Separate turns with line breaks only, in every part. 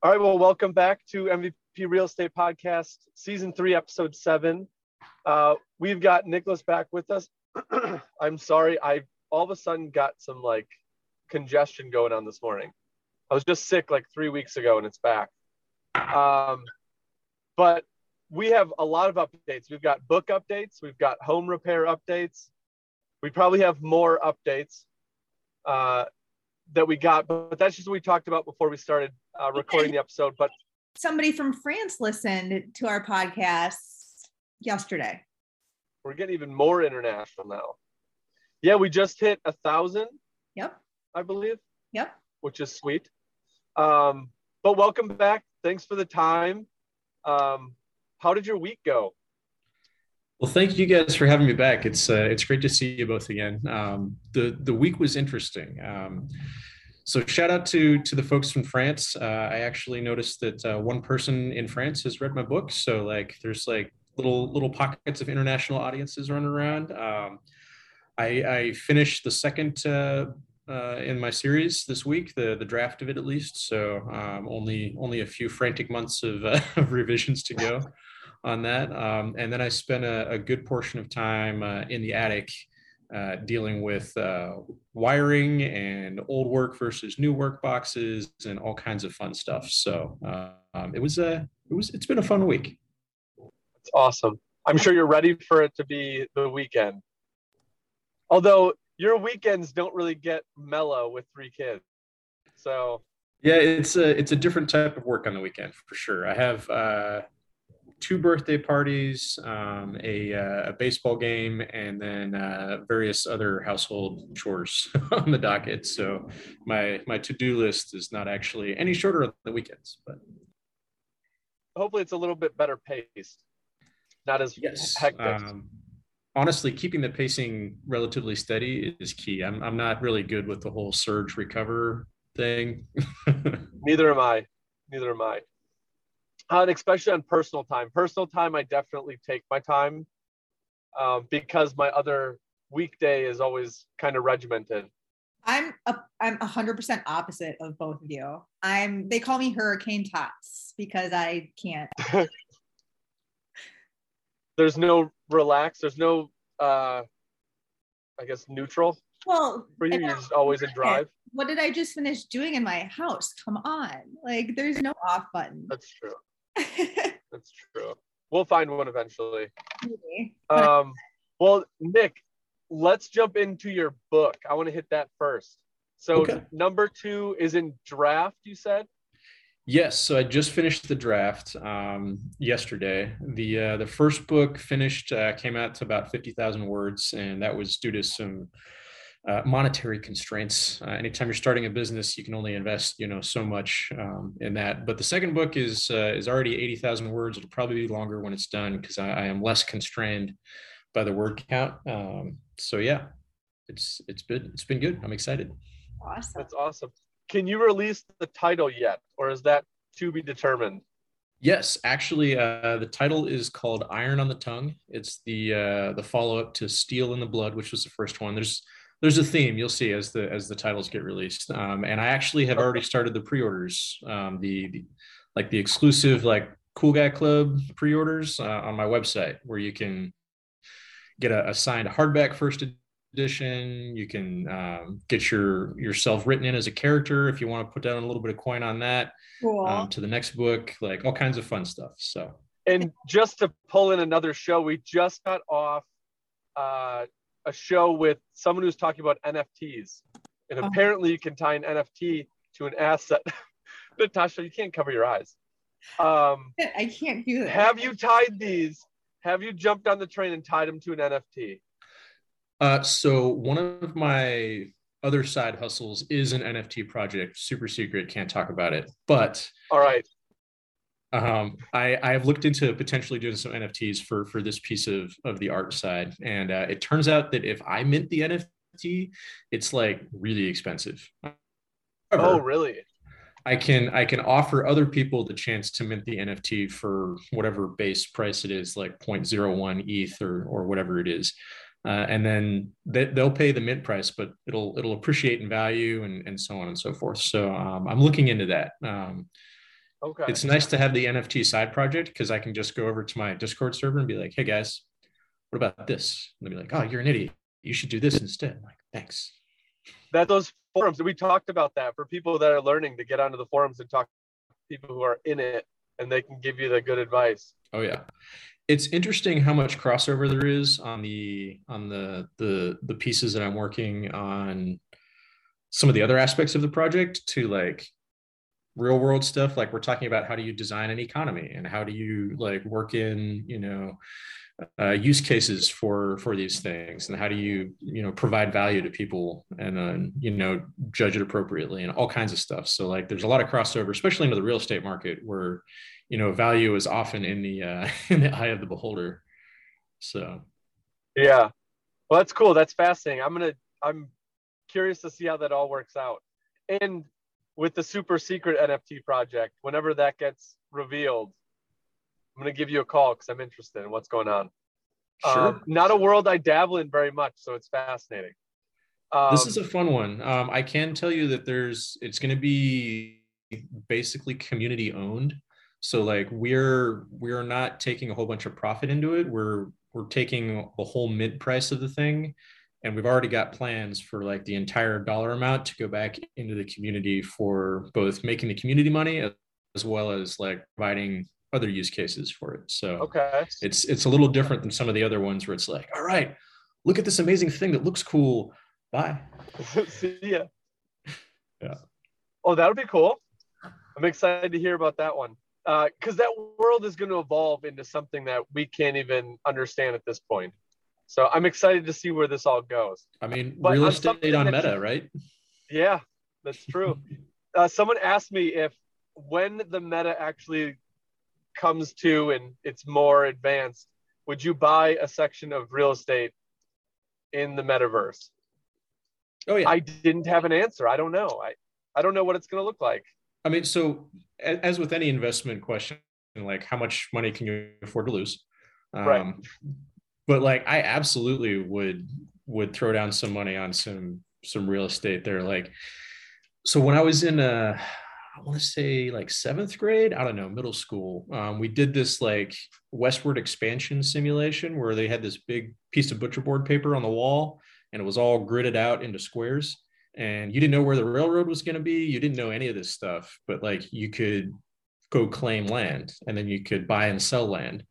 All right. Well, welcome back to MVP Real Estate Podcast, Season Three, Episode Seven. Uh, we've got Nicholas back with us. I'm sorry, I all of a sudden got some like congestion going on this morning. I was just sick like three weeks ago, and it's back. Um, but we have a lot of updates. We've got book updates. We've got home repair updates. We probably have more updates. Uh, that we got, but that's just what we talked about before we started uh, recording the episode. But
somebody from France listened to our podcast yesterday.
We're getting even more international now. Yeah, we just hit a thousand.
Yep.
I believe.
Yep.
Which is sweet. Um, but welcome back. Thanks for the time. Um, how did your week go?
Well, thank you guys for having me back. It's uh, it's great to see you both again. Um, the the week was interesting. Um, so shout out to to the folks from France. Uh, I actually noticed that uh, one person in France has read my book. So like, there's like little little pockets of international audiences running around. Um, I, I, finished the second uh, uh, in my series this week, the the draft of it at least. So um, only only a few frantic months of, uh, of revisions to go on that. Um, and then I spent a, a, good portion of time uh, in the attic uh, dealing with uh, wiring and old work versus new work boxes and all kinds of fun stuff. So um, it was a it was it's been a fun week.
It's awesome. I'm sure you're ready for it to be the weekend. Although your weekends don't really get mellow with three kids, so
yeah, it's a it's a different type of work on the weekend for sure. I have uh, two birthday parties, um, a, uh, a, baseball game, and then uh, various other household chores on the docket. So my my to do list is not actually any shorter on the weekends, but
hopefully it's a little bit better paced, not as yes. hectic. Um,
honestly, keeping the pacing relatively steady is key. I'm I'm not really good with the whole surge recover thing.
Neither am I. Neither am I and especially on personal time. Personal time, I definitely take my time um, because my other weekday is always kind of regimented.
I'm a, I'm a hundred percent opposite of both of you. I'm they call me Hurricane Tots because I can't.
there's no relax. There's no, uh, I guess, neutral.
Well,
for you, you're just always in drive.
What did I just finish doing in my house? Come on, like there's no off button.
That's true. That's true. We'll find one eventually. Maybe. Um, well, Nick, let's jump into your book. I want to hit that first. So okay. number two is in draft. You said.
Yes, so I just finished the draft um, yesterday. The uh, the first book finished uh, came out to about fifty thousand words, and that was due to some uh, monetary constraints. Uh, anytime you're starting a business, you can only invest, you know, so much um, in that. But the second book is uh, is already eighty thousand words. It'll probably be longer when it's done because I, I, am less constrained by the word count. Um, so yeah, it's it's been it's been good. I'm excited.
Awesome.
That's awesome. Can you release the title yet, or is that to be determined?
Yes, actually, uh, the title is called Iron on the Tongue. It's the uh, the follow up to Steel in the Blood, which was the first one. There's there's a theme you'll see as the as the titles get released. Um, and i actually have already started the pre-orders um, the, the, like the exclusive like cool guy club pre-orders uh, on my website where you can get a, a signed hardback first edition. You can um, get your yourself written in as a character if you want to put down a little bit of coin on that cool. Um, to the next book like all kinds of fun stuff so.
And just to pull in another show we just got off uh, a show with someone who's talking about NFTs, and oh. apparently you can tie an NFT to an asset. Natasha, you can't cover your eyes.
Um, I can't do that.
Have you tied these? Have you jumped on the train and tied them to an NFT?
Uh, so one of my other side hustles is an NFT project, super secret, can't talk about it. But
all right,
um, I, I have looked into potentially doing some NFTs for for this piece of of the art side, and uh, it turns out that if I mint the NFT, it's like really expensive.
However, oh, really?
I can I can offer other people the chance to mint the NFT for whatever base price it is, like 0.01 ETH or or whatever it is. Uh, and then they, they'll pay the mint price, but it'll it'll appreciate in value and, and so on and so forth. So um, I'm looking into that. Um,
Okay.
It's nice to have the NFT side project because I can just go over to my Discord server and be like, hey guys, what about this? And they'll be like, oh, you're an idiot. You should do this instead. I'm like, thanks.
that those forums we talked about that for people that are learning to get onto the forums and talk to people who are in it and they can give you the good advice.
Oh yeah. It's interesting how much crossover there is on the on the the the pieces that I'm working on some of the other aspects of the project to like real world stuff like we're talking about how do you design an economy and how do you like work in you know uh, use cases for for these things and how do you you know provide value to people and uh, you know judge it appropriately and all kinds of stuff so like there's a lot of crossover especially into the real estate market where you know value is often in the uh, in the eye of the beholder so
Yeah. Well, that's cool. That's fascinating. I'm gonna. I'm curious to see how that all works out. And with the super secret NFT project, whenever that gets revealed, I'm gonna give you a call because I'm interested in what's going on.
sure
Um, not a world I dabble in very much, so it's fascinating. Um,
this is a fun one. Um, I can tell you that there's it's going to be basically community owned. So like we're we're not taking a whole bunch of profit into it. We're we're taking the whole mint price of the thing, and we've already got plans for like the entire dollar amount to go back into the community for both making the community money as well as like providing other use cases for it. So
okay.
it's it's a little different than some of the other ones where it's like, all right, look at this amazing thing that looks cool. Bye.
see ya.
Yeah.
Oh, that'll be cool. I'm excited to hear about that one. Uh, because that world is going to evolve into something that we can't even understand at this point. So I'm excited to see where this all goes.
I mean,
But
real estate on Meta,
you-
right?
Yeah, that's true. uh, someone asked me if when the meta actually comes to and it's more advanced, would you buy a section of real estate in the metaverse?
Oh yeah. I,
I didn't have an answer. I don't know. I, I don't know what it's going to look like.
I mean, so as with any investment question, like how much money can you afford to lose? Um,
Right.
But like, I absolutely would would throw down some money on some some real estate there. Like, so when I was in a, I want to say like seventh grade, I don't know, middle school. Um, we did this like westward expansion simulation where they had this big piece of butcher board paper on the wall and it was all gridded out into squares. And you didn't know where the railroad was going to be. You didn't know any of this stuff, but like you could go claim land and then you could buy and sell land.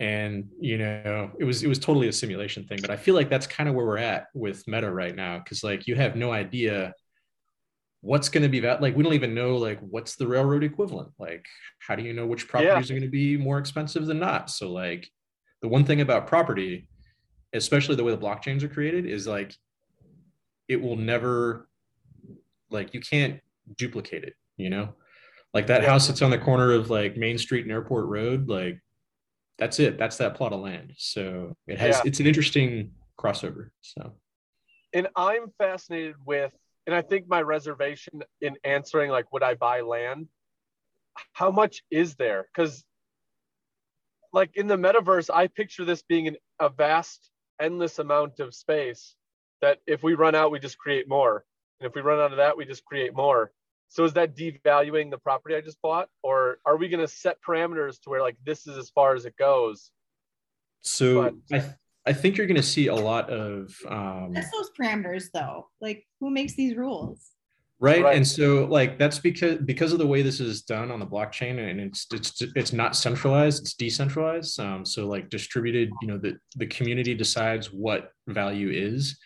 And you know, it was it was totally a simulation thing. But I feel like that's kind of where we're at with Meta right now, because like you have no idea what's going to be that like we don't even know like what's the railroad equivalent like how do you know which properties are going to be more expensive than not so like the one thing about property especially the way the blockchains are created is like it will never like you can't duplicate it you know like that
Yeah.
house that's on the corner of like main street and airport road like that's it that's that plot of land so it has
Yeah.
it's an interesting crossover so
and I'm fascinated with, and I think my reservation in answering like, would I buy land? How much is there? Because, like in the metaverse, I picture this being an, a vast, endless amount of space that if we run out, we just create more, and if we run out of that, we just create more. So is that devaluing the property I just bought, or are we going to set parameters to where like this is as far as it goes?
so
But-
i th- i think you're going to see a lot of um
That's those parameters though. Like who makes these rules?
right?
Right.
and so like that's because because of the way this is done on the blockchain and it's it's it's not centralized it's decentralized um, so like distributed you know the the community decides what value is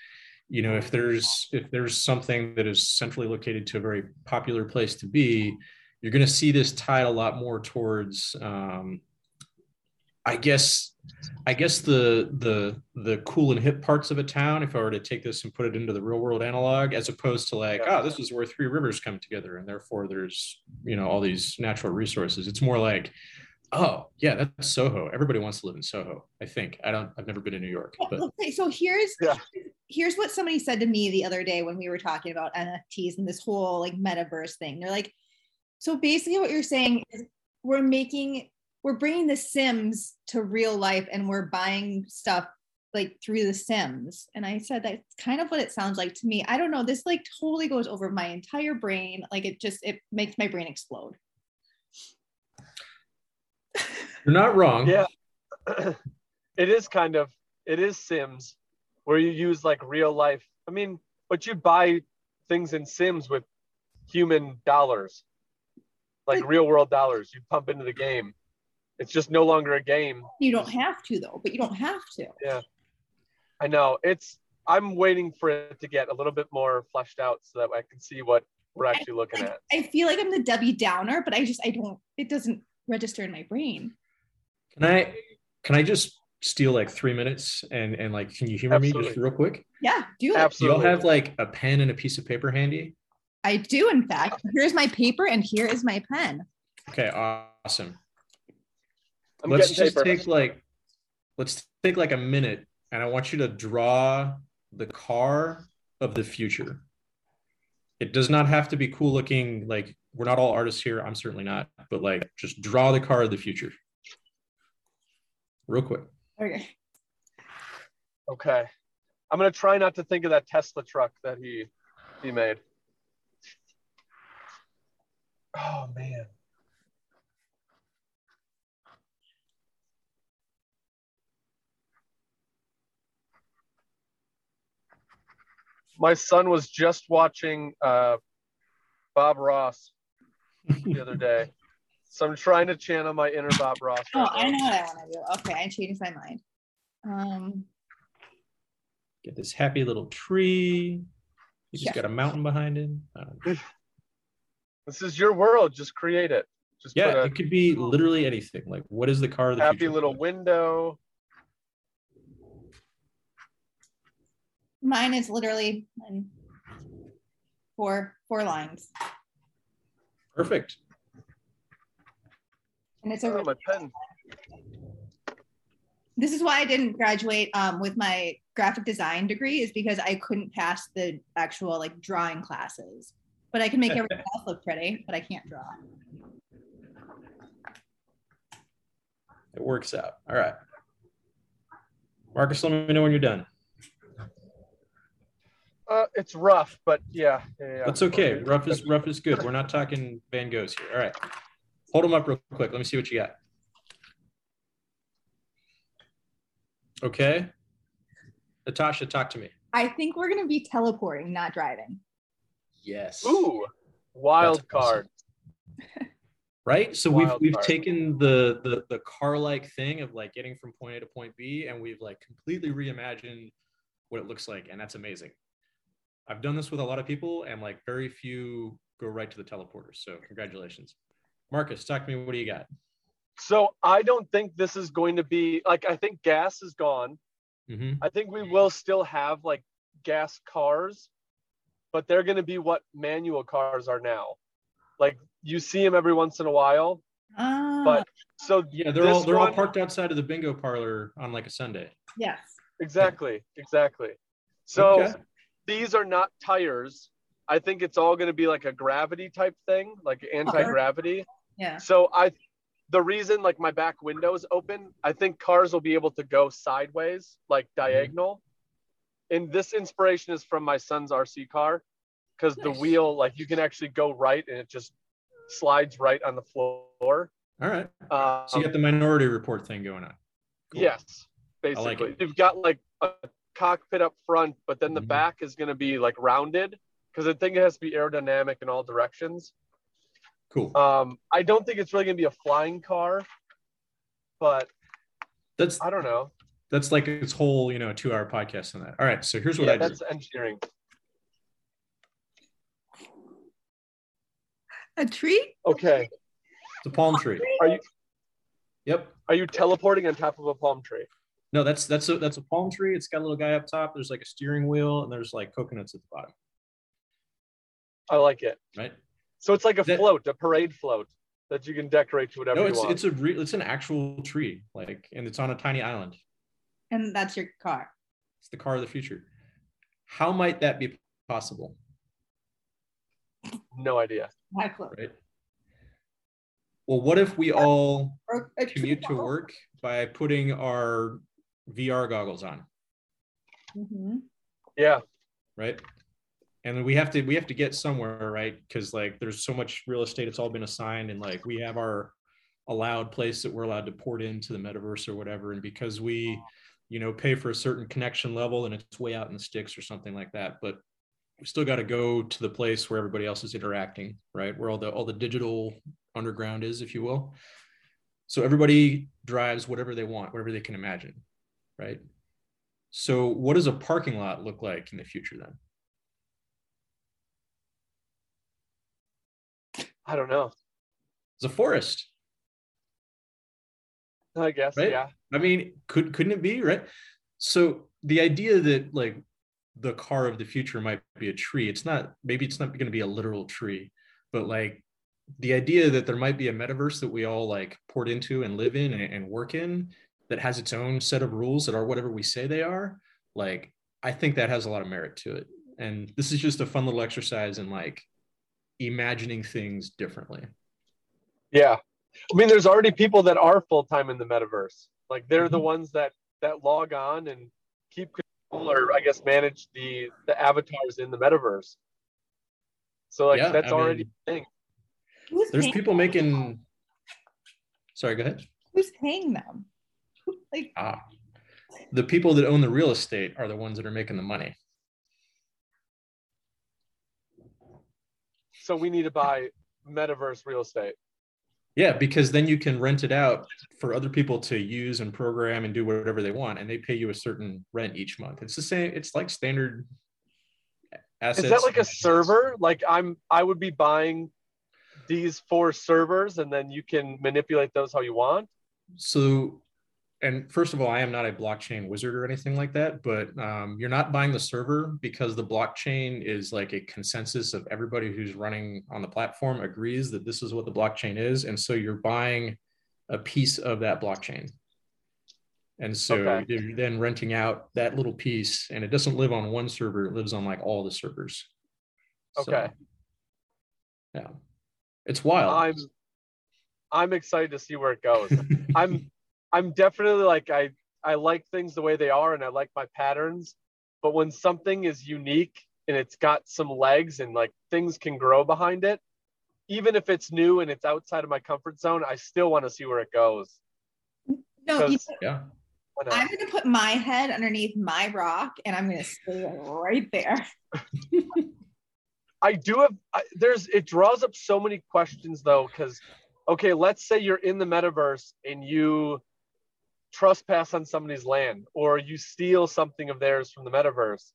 you know if there's if there's something that is centrally located to a very popular place to be you're going to see this tied a lot more towards um, i guess i guess the the the cool and hip parts of a town if i were to take this and put it into the real world analog as opposed to like oh this is where three rivers come together and therefore there's you know all these natural resources. It's more like oh yeah that's soho. Everybody wants to live in soho i think. I don't i've never been in new york but
Okay, so here's
Yeah.
Here's what somebody said to me the other day when we were talking about NFTs and this whole like metaverse thing. They're like, so basically what you're saying is we're making we're bringing the Sims to real life and we're buying stuff like through the Sims. And I said that's kind of what it sounds like to me. I don't know. This like totally goes over my entire brain. Like it just it makes my brain explode.
You're not wrong.
Yeah. it is kind of it is Sims where you use like real life. I mean, but you buy things in Sims with human dollars. Like real world dollars you pump into the game. It's just no longer a game.
You don't have to though, but you don't have to.
Yeah. I know. It's I'm waiting for it to get a little bit more fleshed out so that I can see what we're actually looking
I,
at.
I feel like I'm the Debbie Downer, but I just I don't it doesn't register in my brain.
Can I can I just steal like three minutes and and like can you humor me just real quick?
Yeah, do it.
Do
Absolutely.
y'all have like a pen and a piece of paper handy?
I do, in fact. Here's my paper and here is my pen.
Okay, awesome.
I'm
let's just
paper.
take like let's take like a minute and I want you to draw the car of the future. It does not have to be cool looking, like we're not all artists here. I'm certainly not, but like just draw the car of the future. Real quick.
Okay.
Okay. I'm gonna try not to think of that Tesla truck that he he made. Oh man. My son was just watching uh, Bob Ross the other day. So I'm trying to channel my inner Bob Ross.
Oh,
right
I know what I want to do. Okay, I changed my mind. Um,
Get this happy little tree. You just
Yeah.
got a mountain behind it. I don't know.
This is your world. Just create it. Just
Yeah,
put a
it could be literally anything. Like, what is the car of the
happy
future?
little window.
mine is literally four four lines,
Perfect.
And it's a.
Oh, my pen.
This is why I didn't graduate um, with my graphic design degree, is because I couldn't pass the actual like drawing classes. But I can make everything else look pretty, but I can't draw.
It works out. All right. Marcus, let me know when you're done.
Uh, it's rough, but yeah, yeah, yeah.
That's okay. Rough is rough is good. We're not talking Van Goghs here. All right. Hold them up real quick. Let me see what you got. Okay. Natasha, talk to me.
I think we're gonna be teleporting, not driving.
Yes.
Ooh, wild
That's awesome.
card.
Right. So we've we've
card.
taken the the the car like thing of like getting from point A to point B, and we've like completely reimagined what it looks like, and that's amazing. I've done this with a lot of people, and like very few go right to the teleporter. So congratulations, Marcus. Talk to me. What do you got?
So I don't think this is going to be like I think gas is gone.
hmm
I think we will still have like gas cars, but they're going to be what manual cars are now. Like you see them every once in a while,
Ah,
but so
Yeah, they're all they're all parked outside of the bingo parlor on like a Sunday.
yes.
exactly, exactly. So
Okay.
these are not tires. I think it's all going to be like a gravity type thing, like anti-gravity.
Yeah.
So I, the reason like my back window is open, I think cars will be able to go sideways, like diagonal. And this inspiration is from my son's RC car, because the wheel, like you can actually go right and it just slides right on the floor.
All right.
Um,
So you got the minority report thing going on. Cool.
Yes, basically.
it.
You've got like a cockpit up front, but then the
Mhm.
back is going to be like rounded because I think it has to be aerodynamic in all directions.
Cool.
Um, I don't think it's really going to be a flying car, but
That's
I don't know.
that's like its whole you know two hour podcast on that. All right. So here's what
Yeah,
I do.
that's engineering.
A tree?
Okay.
It's a palm tree.
Are you
Yep.
are you teleporting on top of a palm tree?
No, that's that's a that's a palm tree. It's got a little guy up top. There's like a steering wheel, and there's like coconuts at the bottom.
I like it.
Right?
So it's like a
That-
float, a parade float that you can decorate to whatever
No,
you
it's
want.
it's a re- it's an actual tree, like, and it's on a tiny island.
And that's your car.
It's the car of the future. How might that be possible?
no idea.
My clue.
Right. Well, what if we all
Or a tree
commute to work by putting our VR goggles on,
Mm-hmm.
Yeah.
right? And we have to we have to get somewhere, right? Because like there's so much real estate, it's all been assigned, and like we have our allowed place that we're allowed to port into the metaverse or whatever. And because we you know pay for a certain connection level and it's way out in the sticks or something like that. But we still got to go to the place where everybody else is interacting right? Where all the all the digital underground is if you will. So everybody drives whatever they want whatever they can imagine right? So what does a parking lot look like in the future then
I don't know.
it's a forest
I guess
right?
yeah.
I mean, could couldn't it be right? So the idea that like the car of the future might be a tree, it's not. Maybe it's not going to be a literal tree, but like the idea that there might be a metaverse that we all like port into and live in and, and work in that has its own set of rules that are whatever we say they are. Like I think that has a lot of merit to it, and this is just a fun little exercise in like imagining things differently.
Yeah. I mean, there's already people that are full time in the metaverse. Like they're the
Mhm.
ones that that log on and keep control or I guess manage the the avatars in the metaverse. So like
Yeah,
that's
I
already
mean-
a thing.
Who's
There's
paying,
people making. Sorry, go ahead.
who's paying them? Like
Ah, the people that own the real estate are the ones that are making the money.
So we need to buy metaverse real estate.
Yeah, because then you can rent it out for other people to use and program and do whatever they want, and they pay you a certain rent each month. It's the same. It's like standard assets.
Is that like a server? Like I'm I would be buying these four servers and then you can manipulate those how you want.
So, and first of all, I am not a blockchain wizard or anything like that, but um, you're not buying the server because the blockchain is like a consensus of everybody who's running on the platform agrees that this is what the blockchain is. And so you're buying a piece of that blockchain. And so
Okay.
you're then renting out that little piece, and it doesn't live on one server, it lives on like all the servers. So,
Okay.
yeah. It's wild.
I'm I'm excited to see where it goes. I'm I'm definitely like I I like things the way they are and I like my patterns, but when something is unique and it's got some legs and like things can grow behind it, even if it's new and it's outside of my comfort zone, I still want to see where it goes.
no, you
yeah.
I'm gonna put my head underneath my rock and I'm gonna stay right there.
I do have I, there's it draws up so many questions though because okay let's say you're in the metaverse and you trespass on somebody's land or you steal something of theirs from the metaverse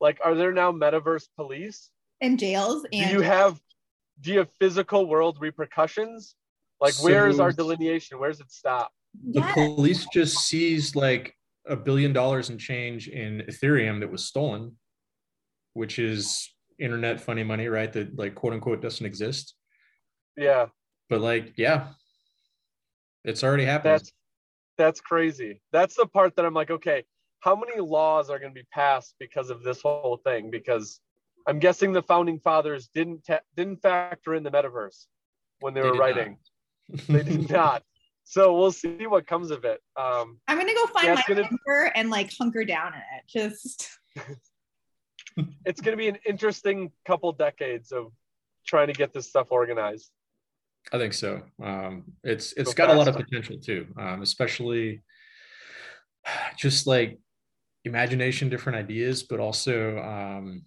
like are there now metaverse police?
And jails
do
and
you have do you have physical world repercussions? Like where is our
So-
delineation? Where's it stop?
The
Yes.
police just seized like a billion dollars in change in ethereum that was stolen which is internet funny money right? That like quote unquote doesn't exist.
Yeah.
But like yeah. It's already happening
that's that's crazy. That's the part that i'm like okay how many laws are going to be passed because of this whole thing? Because i'm guessing the founding fathers didn't ta- didn't factor in the metaverse when they,
They
were writing. they did not. So we'll see what comes of it. Um
I'm gonna go find
Yeah,
my
it's gonna-
bunker and like hunker down in it. Just
it's going to be an interesting couple decades of trying to get this stuff organized
I think so. Um, it's it's
Go
got a lot of potential too, um, especially just like imagination, different ideas, but also um,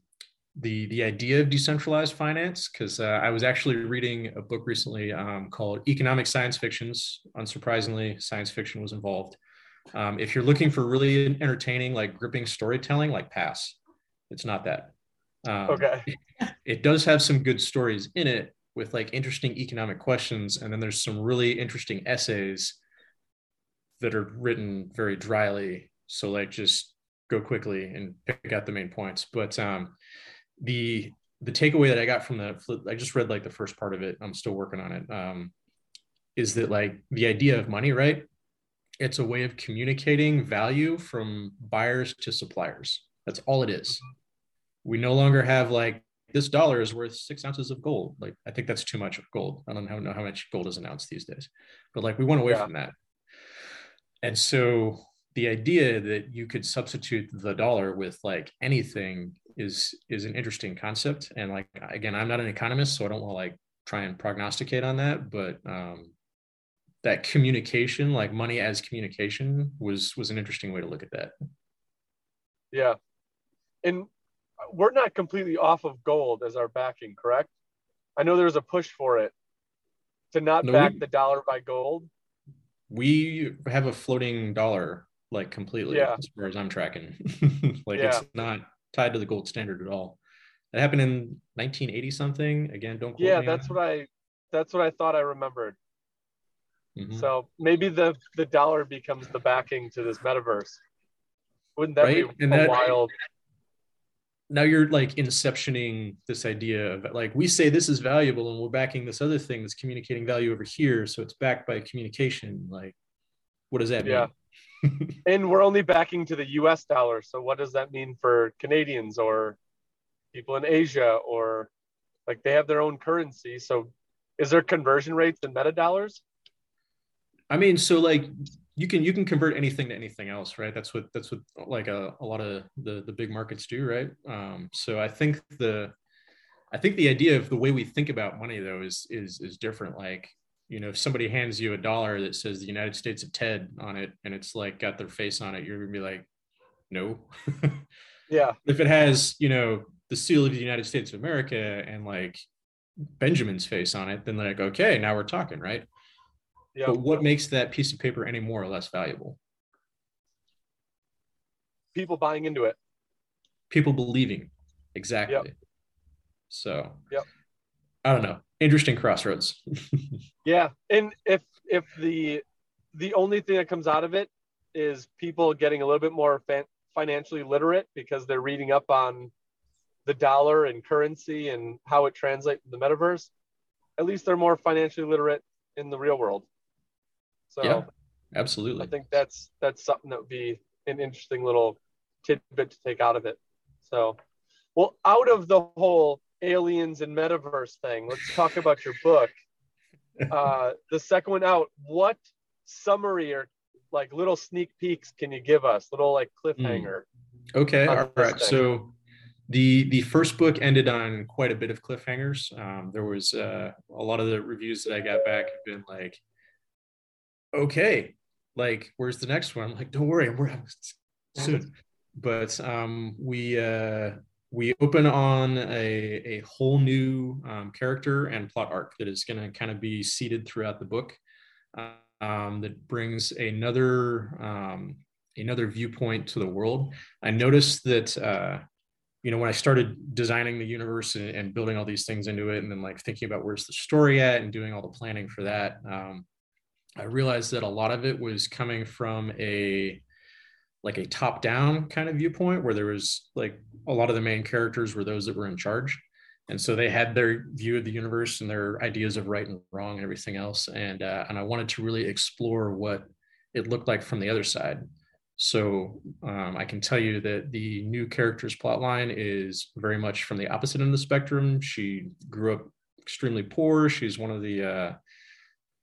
the the idea of decentralized finance. Because uh, I was actually reading a book recently um, called Economic Science Fictions. Unsurprisingly, science fiction was involved. Um, if you're looking for really entertaining, like gripping storytelling, like pass. It's not that. Um,
okay
it does have some good stories in it with like interesting economic questions and then there's some really interesting essays that are written very dryly. So like just go quickly and pick out the main points. But um the the takeaway that i got from the i just read like the first part of it. I'm still working on it. Um is that like the idea of money right? It's a way of communicating value from buyers to suppliers. That's all it is. We no longer have like this dollar is worth six ounces of gold. Like I think that's too much of gold. I don't know how much gold is an ounce these days, but like we went away
Yeah.
from that. And so the idea that you could substitute the dollar with like anything is is an interesting concept. And like again, I'm not an economist, so I don't want to like try and prognosticate on that. But um, that communication, like money as communication, was was an interesting way to look at that.
Yeah, and we're not completely off of gold as our backing, correct? I know there's a push for it to not no, back we, the dollar by gold.
We have a floating dollar, like completely, yeah. as far as I'm tracking. like yeah. it's not tied to the gold standard at all. That happened in 1980 something. Again, don't.
yeah, that's what I. That's what I thought I remembered. Mm-hmm. So maybe the the dollar becomes the backing to this metaverse. Wouldn't that right? be and a that, wild?
Now you're like inceptioning this idea of like we say this is valuable and we're backing this other thing that's communicating value over here, so it's backed by communication. Like, what does that mean? Yeah.
and we're only backing to the U.S. dollar. So what does that mean for Canadians or people in Asia or like they have their own currency? So is there conversion rates in meta dollars?
I mean, so like you can you can convert anything to anything else, right? That's what that's what like a, a lot of the the big markets do, right? Um, so I think the I think the idea of the way we think about money though is is is different. Like you know, if somebody hands you a dollar that says the United States of Ted on it, and it's like got their face on it, you're gonna be like, no.
yeah.
If it has you know the seal of the United States of America and like Benjamin's face on it, then like okay, now we're talking, right? Yeah. But what makes that piece of paper any more or less valuable?
People buying into it.
People believing. Exactly. Yep. So
yep.
I don't know. Interesting crossroads.
yeah. And if if the the only thing that comes out of it is people getting a little bit more fan, financially literate because they're reading up on the dollar and currency and how it translates in the metaverse, at least they're more financially literate in the real world. So
yeah, absolutely.
I think that's that's something that would be an interesting little tidbit to take out of it. So, well, out of the whole aliens and metaverse thing, let's talk about your book. Uh, the second one out. What summary or like little sneak peeks can you give us? Little like cliffhanger.
Mm. Okay, all right. Thing? So the the first book ended on quite a bit of cliffhangers. Um, there was uh, a lot of the reviews that I got back have been like, okay, like, where's the next one? I'm like, don't worry, we're soon. But um, we uh, we open on a, a whole new um, character and plot arc that is going to kind of be seeded throughout the book. Um, that brings another um, another viewpoint to the world. I noticed that uh, you know when I started designing the universe and, and, building all these things into it, and then like thinking about where's the story at and doing all the planning for that. Um, I realized that a lot of it was coming from a like a top down kind of viewpoint where there was like a lot of the main characters were those that were in charge. And so they had their view of the universe and their ideas of right and wrong and everything else. And uh, and i wanted to really explore what it looked like from the other side. So um, i can tell you that the new character's plot line is very much from the opposite end of the spectrum. She grew up extremely poor. She's one of the uh,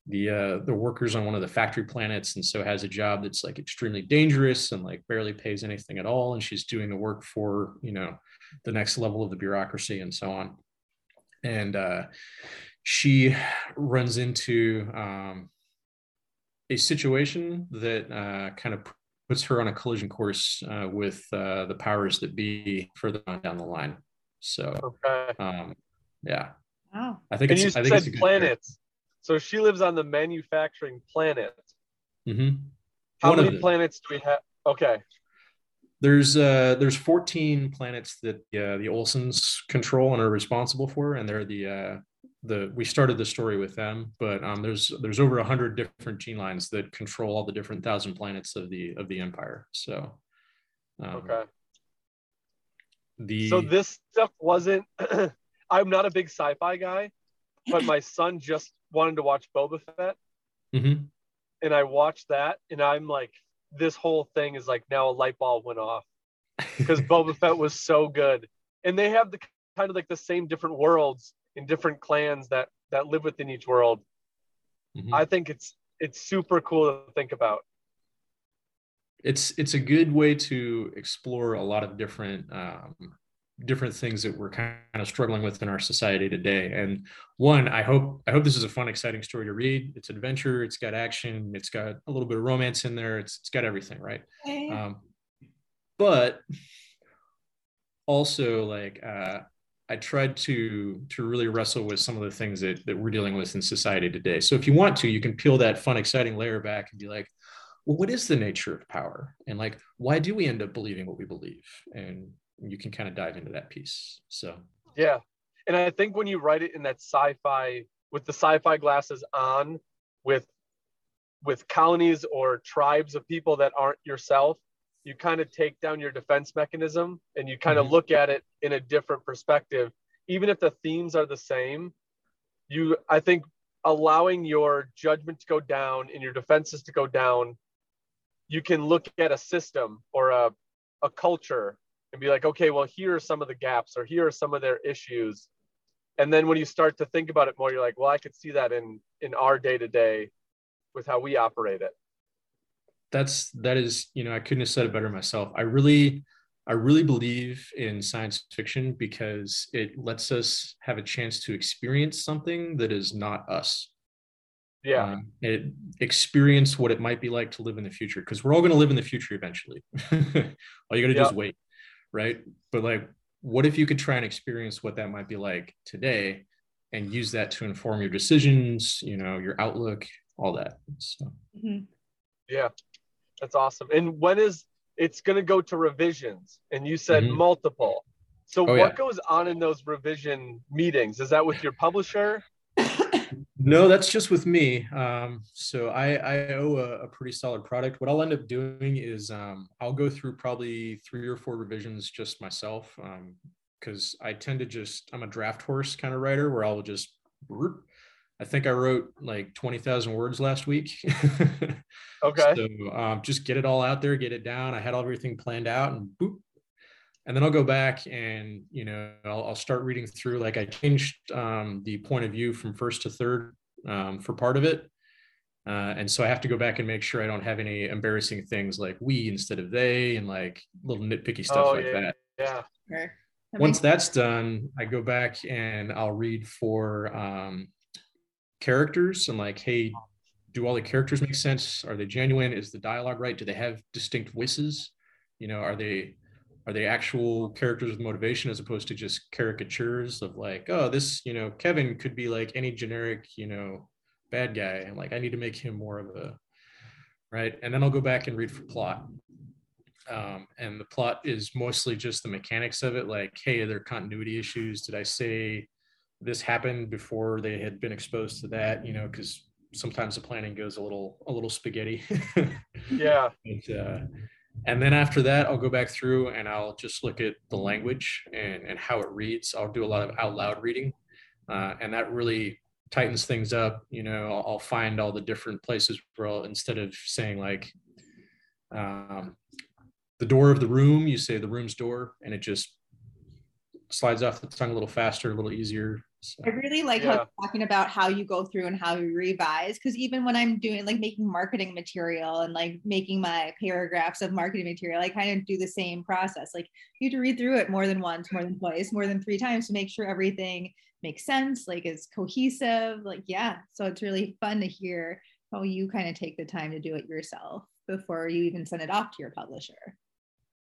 the uh, the workers on one of the factory planets and so has a job that's like extremely dangerous and like barely pays anything at all and she's doing the work for you know the next level of the bureaucracy and so on. And uh, she runs into um, a situation that uh, kind of puts her on a collision course uh, with uh, the powers that be further on down the line. So okay. um, yeah.
Wow.
I think
and
it's
you
i think
said it's planets so she lives on the manufacturing planet.
Mm-hmm.
How One many planets do we have? Okay.
There's uh, there's 14 planets that uh, the Ollsons control and are responsible for, and they're the uh, the we started the story with them, but um, there's there's over hundred different gene lines that control all the different thousand planets of the of the empire. So
um, okay. The so this stuff wasn't. I'm not a big sci-fi guy, but my son just wanted to watch Boba Fett,
mm-hmm.
and I watched that, and I'm like, this whole thing is like now a light bulb went off because Boba Fett was so good, and they have the kind of like the same different worlds in different clans that that live within each world. Mm-hmm. I think it's it's super cool to think about.
It's it's a good way to explore a lot of different um, different things that we're kind of struggling with in our society today. And one, I hope I hope this is a fun, exciting story to read. It's adventure, it's got action, it's got a little bit of romance in there, it's it's got everything, right? Okay. Um, but also like uh, I tried to to really wrestle with some of the things that that we're dealing with in society today. So if you want to, you can peel that fun, exciting layer back and be like, well, what is the nature of power? And like, why do we end up believing what we believe? And you can kind of dive into that piece. So
yeah. And I think when you write it in that sci-fi with the sci-fi glasses on with with colonies or tribes of people that aren't yourself, you kind of take down your defense mechanism and you kind of mm-hmm. look at it in a different perspective. Even if the themes are the same, you I think allowing your judgment to go down and your defenses to go down, you can look at a system or a, a culture and be like, okay, well, here are some of the gaps or here are some of their issues. And then when you start to think about it more, you're like, well, I could see that in in our day to day with how we operate it.
That's that is, you know, I couldn't have said it better myself. I really I really believe in science fiction because it lets us have a chance to experience something that is not us.
Yeah. Um,
it experience what it might be like to live in the future because we're all going to live in the future eventually. all you got to do is wait, right? But like, what if you could try and experience what that might be like today and use that to inform your decisions, you know, your outlook, all that. So.
Mm-hmm. Yeah, that's awesome. And when is it's going to go to revisions? And you said mm-hmm. multiple. So oh, what yeah. goes on in those revision meetings? Is that with your publisher?
No, that's just with me. Um, so I, I owe a, a, pretty solid product. What I'll end up doing is um, I'll go through probably three or four revisions just myself because um, I tend to just I'm a draft horse kind of writer where I'll just I think I wrote like 20,000 words last week.
okay.
So um, just get it all out there, get it down. I had everything planned out and boop. And then I'll go back and, you know, I'll, I'll start reading through. Like I changed um, the point of view from first to third um, for part of it. Uh, and so I have to go back and make sure I don't have any embarrassing things like we instead of they and like little nitpicky stuff oh, like
yeah,
that.
Yeah. Okay.
Once that's done, I go back and I'll read for um, characters and like, hey, do all the characters make sense? Are they genuine? Is the dialogue right? Do they have distinct voices? You know, are they are they actual characters with motivation as opposed to just caricatures of like, oh, this, you know, Kevin could be like any generic, you know, bad guy. And like I need to make him more of a right. And then I'll go back and read for plot. Um, and the plot is mostly just the mechanics of it, like, hey, are there continuity issues? Did I say this happened before they had been exposed to that, you know, because sometimes the planning goes a little a little spaghetti.
yeah.
And, uh, and then after that, I'll go back through and I'll just look at the language and, and how it reads. I'll do a lot of out loud reading, uh, and that really tightens things up. You know, I'll, I'll, find all the different places where I'll, instead of saying like um, the door of the room, you say the room's door, and it just slides off the tongue a little faster, a little easier.
So, I really like yeah. how talking about how you go through and how you revise. Because even when I'm doing like making marketing material and like making my paragraphs of marketing material, I kind of do the same process. Like you have to read through it more than once, more than twice, more than three times to make sure everything makes sense, like is cohesive. Like, yeah. So it's really fun to hear how you kind of take the time to do it yourself before you even send it off to your publisher.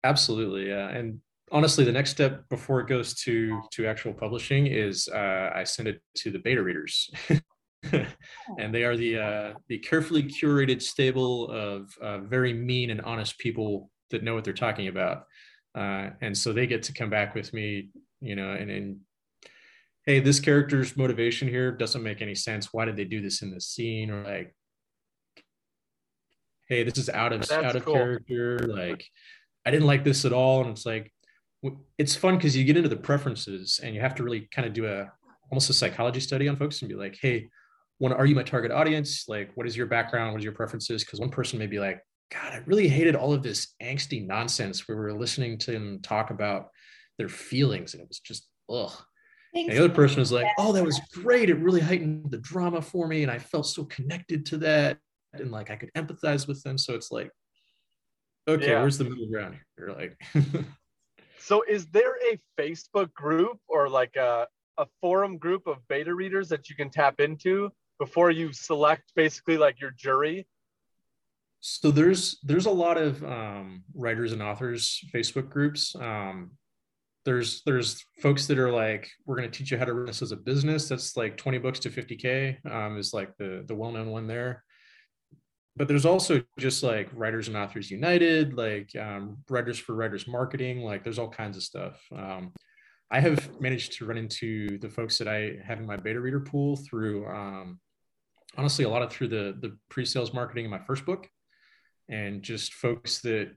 Absolutely. Yeah. And honestly, the next step before it goes to to actual publishing is uh, I send it to the beta readers. and they are the uh, the carefully curated stable of uh, very mean and honest people that know what they're talking about, uh, and so they get to come back with me, you know, and, and hey, this character's motivation here doesn't make any sense. Why did they do this in this scene? Or like, hey, this is out of That's out of cool. character. Like, I didn't like this at all, and it's like, it's fun because you get into the preferences and you have to really kind of do a almost a psychology study on folks and be like, hey, one, are you my target audience? Like, what is your background? What is your preferences? Because one person may be like, God, I really hated all of this angsty nonsense where we were listening to them talk about their feelings, and it was just ugh. And the other person was like, "Oh, that was great! It really heightened the drama for me, and I felt so connected to that, and like I could empathize with them." So it's like, okay, yeah. where's the middle ground here? Like,
So is there a Facebook group or like a, a forum group of beta readers that you can tap into before you select basically like your jury?
So there's there's a lot of um, writers and authors Facebook groups. Um, there's there's folks that are like we're going to teach you how to run this as a business that's like 20 books to 50k um, is like the the well-known one there but there's also just like writers and authors united like um, writers for writers marketing like there's all kinds of stuff. Um, i have managed to run into the folks that i have in my beta reader pool through um, honestly a lot of through the the pre-sales marketing in my first book and just folks that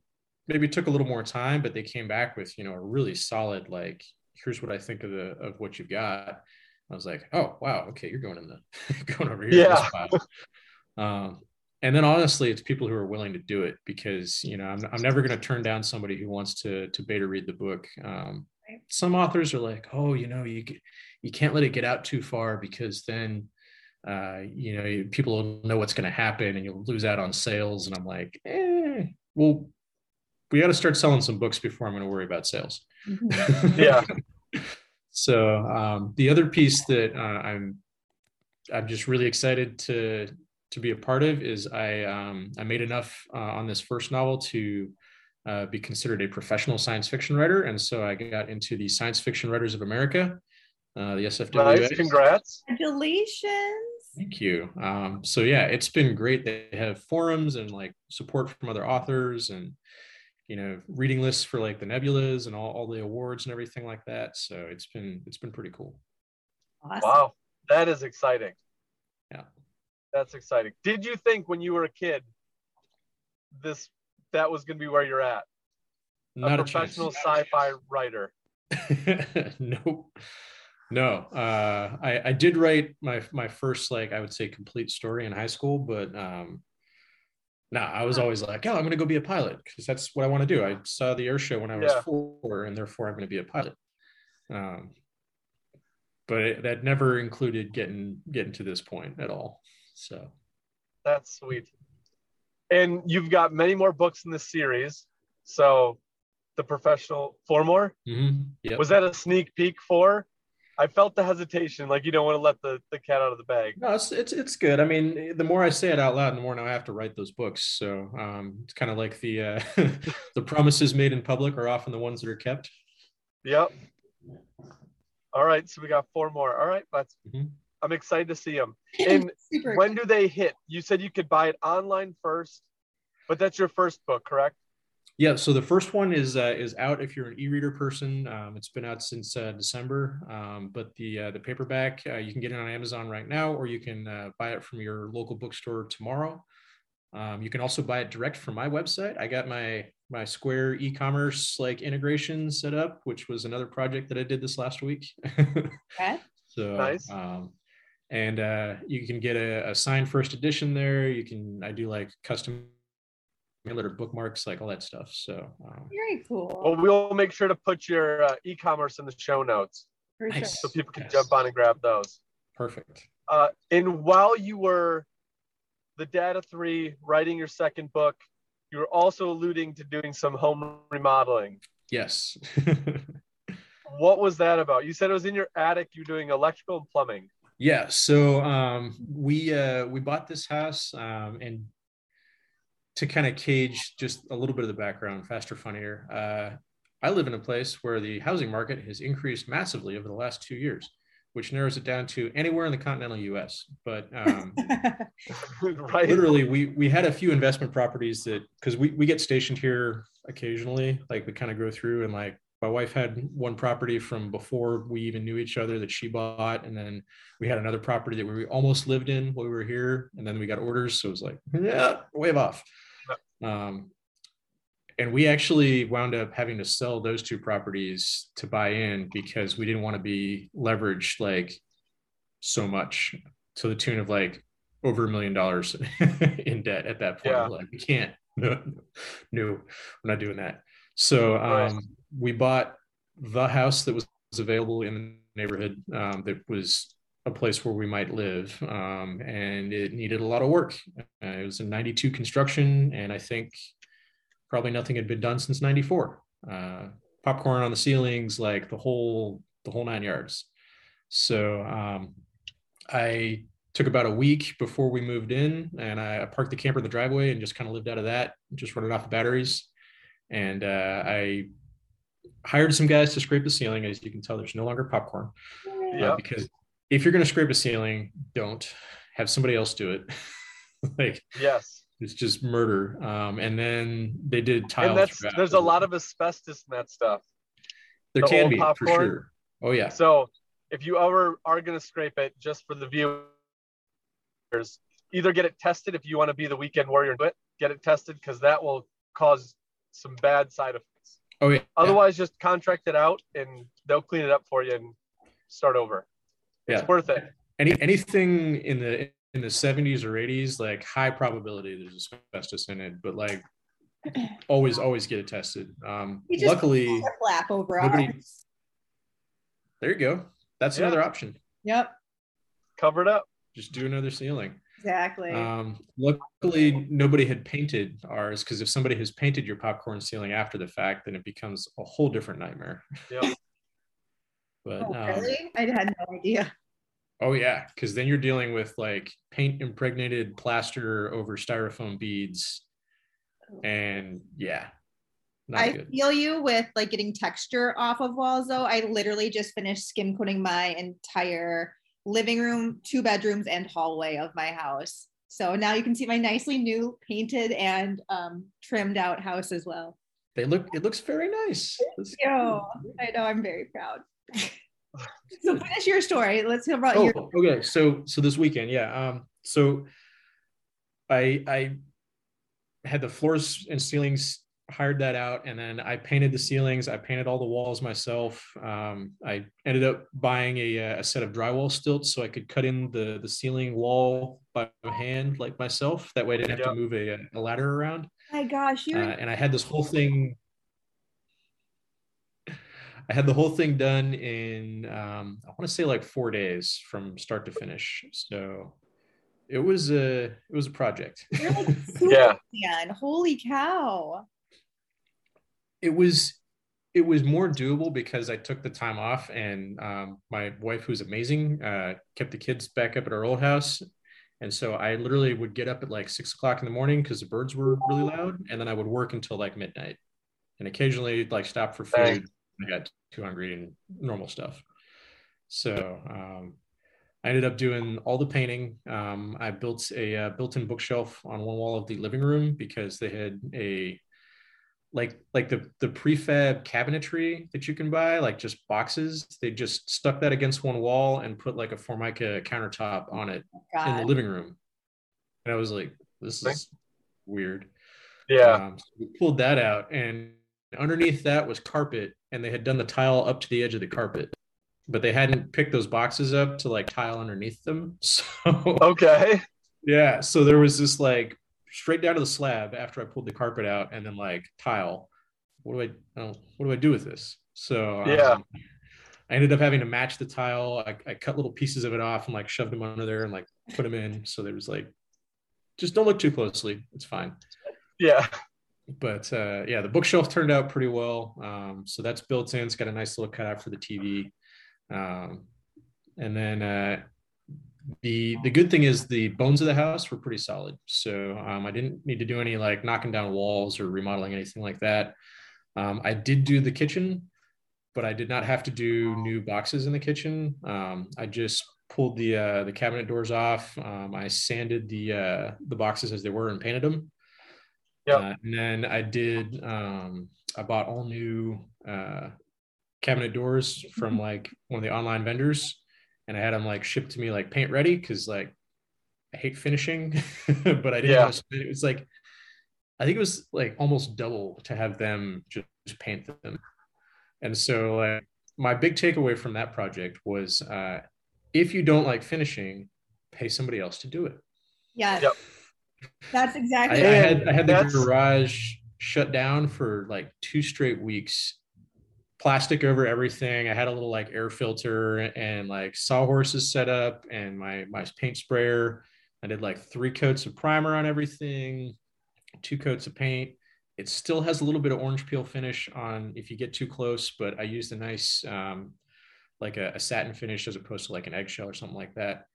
maybe took a little more time but they came back with you know a really solid like here's what i think of the of what you've got. I was like oh wow okay you're going in the going over here
yeah.
um, and then honestly it's people who are willing to do it because you know i'm, I'm never going to turn down somebody who wants to to beta read the book. Um, some authors are like oh you know you you can't let it get out too far because then uh, you know people will know what's going to happen and you'll lose out on sales. And i'm like eh, well we got to start selling some books before i'm going to worry about sales.
Mm-hmm. yeah.
So um, the other piece that uh, i'm i'm just really excited to to be a part of is I um, I made enough uh, on this first novel to uh, be considered a professional science fiction writer, and so I got into the Science Fiction Writers of America, uh, the SFWA.
Nice, congrats!
Congratulations!
Thank you. Um, so yeah, it's been great. They have forums and like support from other authors, and you know reading lists for like the nebulas and all, all the awards and everything like that. So it's been it's been pretty cool.
Awesome. Wow, that is exciting.
Yeah.
That's exciting. Did you think when you were a kid this that was going to be where you're at?
Not
a professional a sci-fi writer.
nope. No, uh, I, I did write my my first like I would say complete story in high school, but um, no, nah, I was always like, oh, I'm gonna go be a pilot because that's what I want to do. I saw the air show when I was yeah. four, and therefore I'm gonna be a pilot. Um, but it, that never included getting getting to this point at all. So
that's sweet. And you've got many more books in the series. So the professional four more.
Mm-hmm.
Yep. Was that a sneak peek for? I felt the hesitation, like you don't want to let the, the cat out of the bag.
No, it's, it's it's good. I mean, the more I say it out loud, the more now I have to write those books. So um, it's kind of like the uh, the promises made in public are often the ones that are kept.
Yep. All right, so we got four more. All right, let's mm-hmm. I'm excited to see them. And when do they hit? You said you could buy it online first, but that's your first book, correct?
Yeah. So the first one is uh, is out if you're an e-reader person. Um, it's been out since uh, December, um, but the uh, the paperback uh, you can get it on Amazon right now, or you can uh, buy it from your local bookstore tomorrow. Um, you can also buy it direct from my website. I got my my Square e-commerce like integration set up, which was another project that I did this last week.
okay.
So
nice.
Um, and uh, you can get a, a, signed first edition there. You can I do like custom or bookmarks, like all that stuff. So
um, very cool.
Well, we'll make sure to put your uh, e-commerce in the show notes
nice.
so people can yes. jump on and grab those.
Perfect.
Uh, and while you were the data three writing your second book, you were also alluding to doing some home remodeling.
Yes.
what was that about? You said it was in your attic. You're doing electrical and plumbing.
Yeah. So um, we uh, we bought this house um, and to kind of cage just a little bit of the background, faster, funnier. Uh, I live in a place where the housing market has increased massively over the last two years, which narrows it down to anywhere in the continental U.S. But um, right. literally, we we had a few investment properties that because we we get stationed here occasionally, like we kind of go through and like my wife had one property from before we even knew each other that she bought and then we had another property that we almost lived in while we were here and then we got orders so it was like yeah wave off. Um, and we actually wound up having to sell those two properties to buy in because we didn't want to be leveraged like so much to the tune of like over a million dollars in debt at that point. Yeah. like we can't no, no we're not doing that so um, we bought the house that was available in the neighborhood um, that was a place where we might live um, and it needed a lot of work uh, it was a 92 construction and i think probably nothing had been done since 94 uh, popcorn on the ceilings, like the whole the whole nine yards. So um, I took about a week before we moved in, and I parked the camper in the driveway and just kind of lived out of that, just running off the batteries. And uh, I hired some guys to scrape the ceiling. As you can tell, there's no longer popcorn
Yeah.
uh, because if you're going to scrape a ceiling, don't have somebody else do it. like
Yes.
it's just murder. Um, and then they did
that's there's a lot of asbestos in that stuff.
there
the
can be for sure. Oh yeah,
So if you ever are gonna scrape it, just for the viewers, either get it tested if you want to be the weekend warrior and do it, get it tested because that will cause some bad side effects.
oh yeah.
Otherwise, just contract it out and they'll clean it up for you and start over. It's
Yeah.
worth it.
Any anything in the in the 70s or 80s, like high probability there's asbestos in it, but like always always get it tested. Um,
just-
luckily,
flap over
Nobody-
ours.
there you go. That's
Yeah.
another option.
Yep,
Cover it up.
Just do another ceiling.
Exactly.
Um, luckily, nobody had painted ours because if somebody has painted your popcorn ceiling after the fact, then it becomes a whole different nightmare.
Yeah.
But
oh,
um,
really? I had no idea.
oh yeah, because then you're dealing with like paint impregnated plaster over styrofoam beads, and yeah, not
I
good.
feel you with like getting texture off of walls though. I literally just finished skim coating my entire living room, two bedrooms, and hallway of my house. So now you can see my nicely new painted and um, trimmed out house as well.
They look. It looks very nice.
Yo, I know I'm very proud. so finish your story. Let's hear about
Oh,
your
okay. So so this weekend, yeah. Um, so I I had the floors and ceilings hired that out and then I painted the ceilings. I painted all the walls myself. Um, I ended up buying a, a set of drywall stilts so I could cut in the the ceiling wall by hand like myself. That way I didn't have to move a, a ladder around.
my gosh,
Uh,
you're
and I had this whole thing. I had the whole thing done in um, I want to say like four days from start to finish. So it was a it was a project.
you're like super
Yeah.
man. Holy cow.
It was it was more doable because I took the time off and um, my wife, who's amazing, uh, kept the kids back up at our old house. And so I literally would get up at like six o'clock in the morning because the birds were really loud, and then I would work until like midnight, and occasionally like stop for food. I got too hungry and normal stuff. So um, I ended up doing all the painting. Um, I built a uh, built-in bookshelf on one wall of the living room because they had a like like the the prefab cabinetry that you can buy, like just boxes. They just stuck that against one wall and put like a formica countertop on it in the living room. And I was like, this is weird.
Yeah.
Um, so we pulled that out, and underneath that was carpet, and they had done the tile up to the edge of the carpet, but they hadn't picked those boxes up to like tile underneath them. So
Okay.
yeah, so there was this like straight down to the slab after I pulled the carpet out, and then like tile. What do I? What do I do with this? So um,
Yeah.
I ended up having to match the tile. I, I cut little pieces of it off and like shoved them under there and like put them in. So there was like, just don't look too closely. It's fine
Yeah.
but uh, yeah, the bookshelf turned out pretty well. Um, so that's built in. It's got a nice little cutout for the TV. Um, and then uh, the the good thing is the bones of the house were pretty solid. So um, I didn't need to do any like knocking down walls or remodeling anything like that. Um, I did do the kitchen, but I did not have to do new boxes in the kitchen. Um, I just pulled the uh, the cabinet doors off. Um, I sanded the uh, the boxes as they were and painted them.
Yep.
Uh, and then I did. Um, I bought all new uh, cabinet doors from like one of the online vendors, and I had them like shipped to me like paint ready because like I hate finishing, but I didn't.
Yeah.
want It was like I think it was like almost double to have them just paint them, and so like my big takeaway from that project was uh, if you don't like finishing, pay somebody else to do it.
Yeah.
Yep.
That's
I, I
exactly
had I had the
That's-
garage shut down for like two straight weeks. Plastic over everything. I had a little like air filter and like sawhorses set up and my my paint sprayer. I did like three coats of primer on everything, two coats of paint, it still has a little bit of orange peel finish on if you get too close, but I used a nice um, like a, a, satin finish as opposed to like an eggshell or something like that,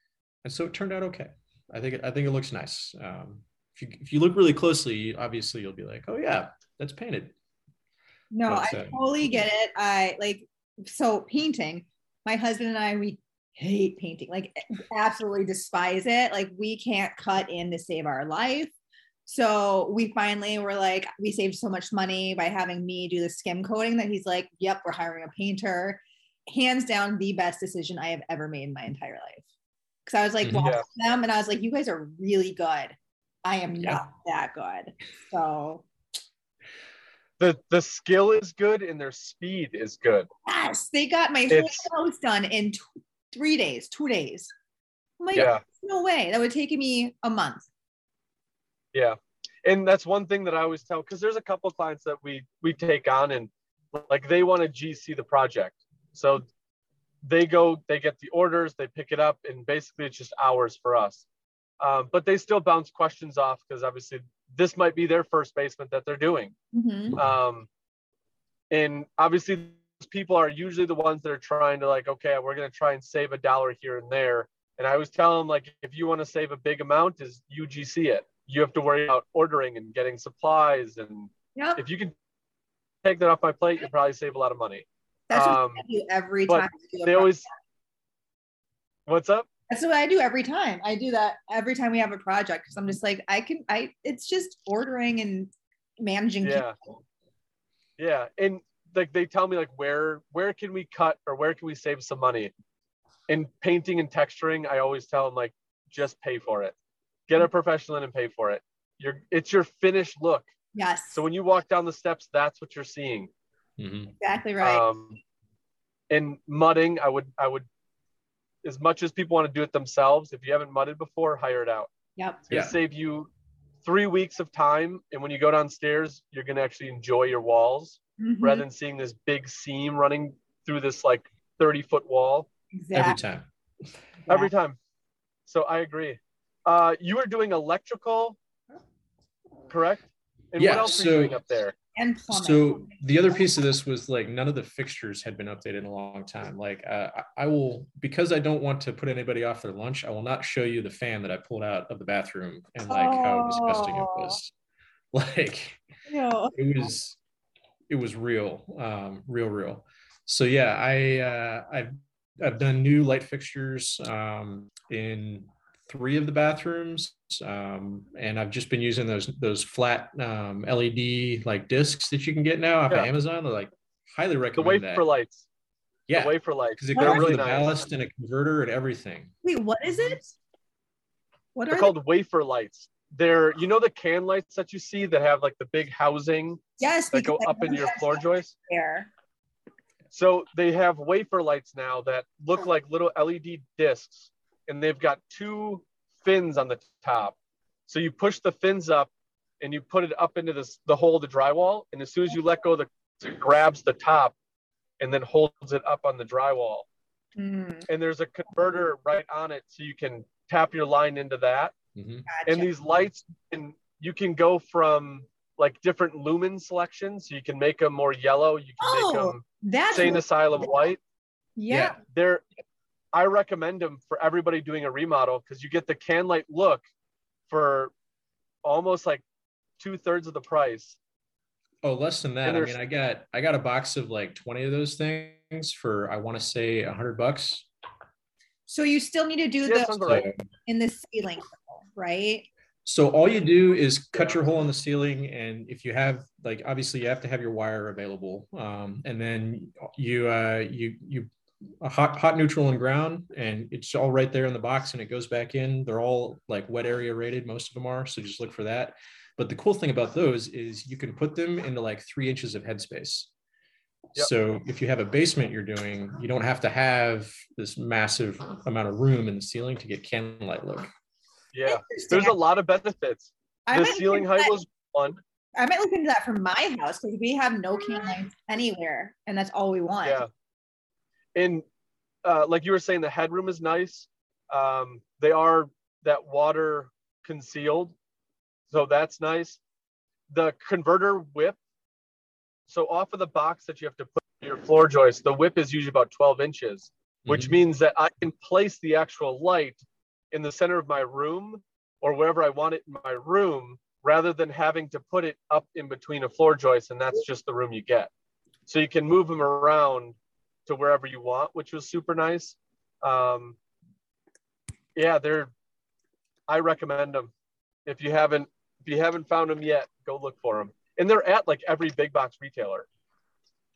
and so it turned out okay. I think it, I think it looks nice. Um, if you if you look really closely, obviously you'll be like, oh yeah, that's painted.
No, I totally get it. I like so painting. My husband and I we hate painting, like absolutely despise it. Like we can't cut in to save our life. So we finally were like, we saved so much money by having me do the skim coating that he's like, yep, we're hiring a painter. Hands down, the best decision I have ever made in my entire life. Because I was like, mm-hmm. watching yeah. them and I was like, you guys are really good. I am yeah. not that good. So
the the skill is good and their speed is good.
Yes, they got my whole house done in t- three days, two days. Like, yeah. no way. That would take me a month.
Yeah. And that's one thing that I always tell because there's a couple clients that we we take on and like they want to GC the project. So they go, they get the orders, they pick it up, and basically it's just hours for us. Um, but they still bounce questions off because obviously this might be their first basement that they're doing. Mm-hmm. Um, and obviously people are usually the ones that are trying to like, okay, we're going to try and save a dollar here and there. And I always tell them like, if you want to save a big amount, is UGC it you have to worry about ordering and getting supplies. And yep. if you can take that off my plate, you probably save a lot of money.
That's what um, I do every time.
They always. What's up?
That's what I do every time. I do that every time we have a project because I'm just like I can. I it's just ordering and managing.
Yeah. People. Yeah, and like they tell me like where where can we cut or where can we save some money? In painting and texturing, I always tell them like just pay for it get a professional in and pay for it. You're it's your finished look.
Yes.
So when you walk down the steps, that's what you're seeing.
Mm-hmm. Exactly right. Um,
and mudding, I would I would as much as people want to do it themselves, if you haven't mudded before, hire it out.
Yep.
It's gonna yeah. save you three weeks of time. And when you go downstairs, you're gonna actually enjoy your walls mm-hmm. rather than seeing this big seam running through this like 30 foot wall.
Exactly. Every time.
Every time. So I agree. Uh, you were doing electrical, correct? And
yeah, what else so,
were you doing up there?
And plumbing.
So the other piece of this was like none of the fixtures had been updated in a long time. Like uh, I will because I don't want to put anybody off their lunch. I will not show you the fan that I pulled out of the bathroom and like oh. how disgusting it was. Like it was it was real, um, real, real. So yeah, I uh, I've I've done new light fixtures um, in three of the bathrooms, um, and I've just been using those those flat um, LED like discs that you can get now off yeah. of Amazon. They're like highly recommend
the wafer lights.
Yeah,
the wafer lights
because it goes really with nice. ballast and a converter and everything.
Wait, what is it?
What They're are called they? wafer lights. They're you know the can lights that you see that have like the big housing.
Yes,
that go up in your floor joist.
There.
So they have wafer lights now that look like little LED discs and they've got two fins on the top. So you push the fins up and you put it up into this, the hole of the drywall. And as soon as you let go, the, it grabs the top and then holds it up on the drywall. Mm. And there's a converter right on it. So you can tap your line into that. Mm-hmm. Gotcha. And these lights, and you can go from like different lumen selections. So you can make them more yellow. You can oh, make them that's Sane Asylum white.
Yeah. yeah.
They're I recommend them for everybody doing a remodel because you get the can light look for almost like two thirds of the price.
Oh, less than that. I mean, I got I got a box of like 20 of those things for I want to say a hundred bucks.
So you still need to do yeah, the right. in the ceiling, right?
So all you do is cut your hole in the ceiling, and if you have like obviously you have to have your wire available, um, and then you uh, you you a hot hot neutral and ground and it's all right there in the box and it goes back in. They're all like wet area rated most of them are so just look for that. But the cool thing about those is you can put them into like three inches of headspace. Yep. so if you have a basement you're doing you don't have to have this massive amount of room in the ceiling to get candlelight light look.
Yeah. There's a lot of benefits. The ceiling height was one.
I might look into that for my house because we have no can lights anywhere, and that's all we want.
Yeah, and uh, like you were saying, the headroom is nice. Um, they are that water concealed, so that's nice. the converter whip. So off of the box that you have to put your floor joist, the whip is usually about 12 inches, which
Mhm.
means that I can place the actual light in the center of my room or wherever I want it in my room rather than having to put it up in between a floor joist and that's just the room you get. So you can move them around to wherever you want, which was super nice. Um, yeah, they're I recommend them. If you haven't if you haven't found them yet, go look for them. And they're at like every big box retailer.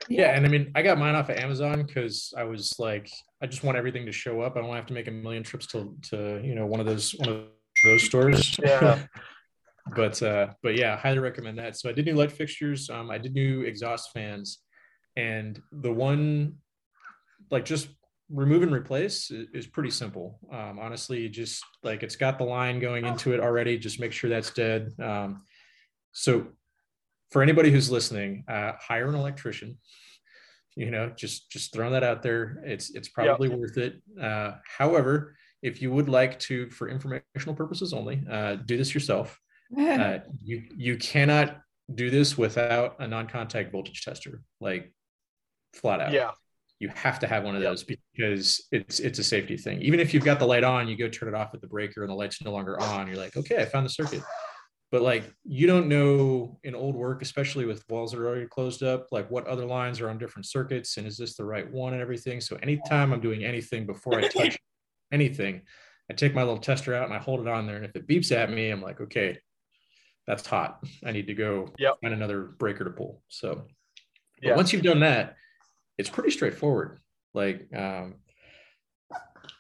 Yeah, and I mean, I got mine off of Amazon because I was like, I just want everything to show up. I don't have to make a million trips to to you know one of those one of those stores.
Yeah.
but uh, but yeah, highly recommend that. So I did new light fixtures. Um, I did new exhaust fans, and the one like just remove and replace is, is pretty simple. Um, honestly, just like it's got the line going into it already. Just make sure that's dead. Um, so for anybody who's listening, uh, hire an electrician. You know, just just throwing that out there. It's it's probably worth it. Uh, however, if you would like to, for informational purposes only, uh, do this yourself. Uh, you you cannot do this without a non-contact voltage tester, like flat out
Yeah.
You have to have one of
Yep.
those because it's it's a safety thing. Even if you've got the light on, you go turn it off at the breaker and the light's no longer on. You're like, okay, I found the circuit. But like you don't know in old work, especially with walls that are already closed up, like what other lines are on different circuits and is this the right one and everything. So anytime I'm doing anything before I touch anything, I take my little tester out and I hold it on there. And if it beeps at me, I'm like, okay, that's hot. I need to go
Yep.
find another breaker to pull. So
Yeah.
once you've done that, it's pretty straightforward. Like um,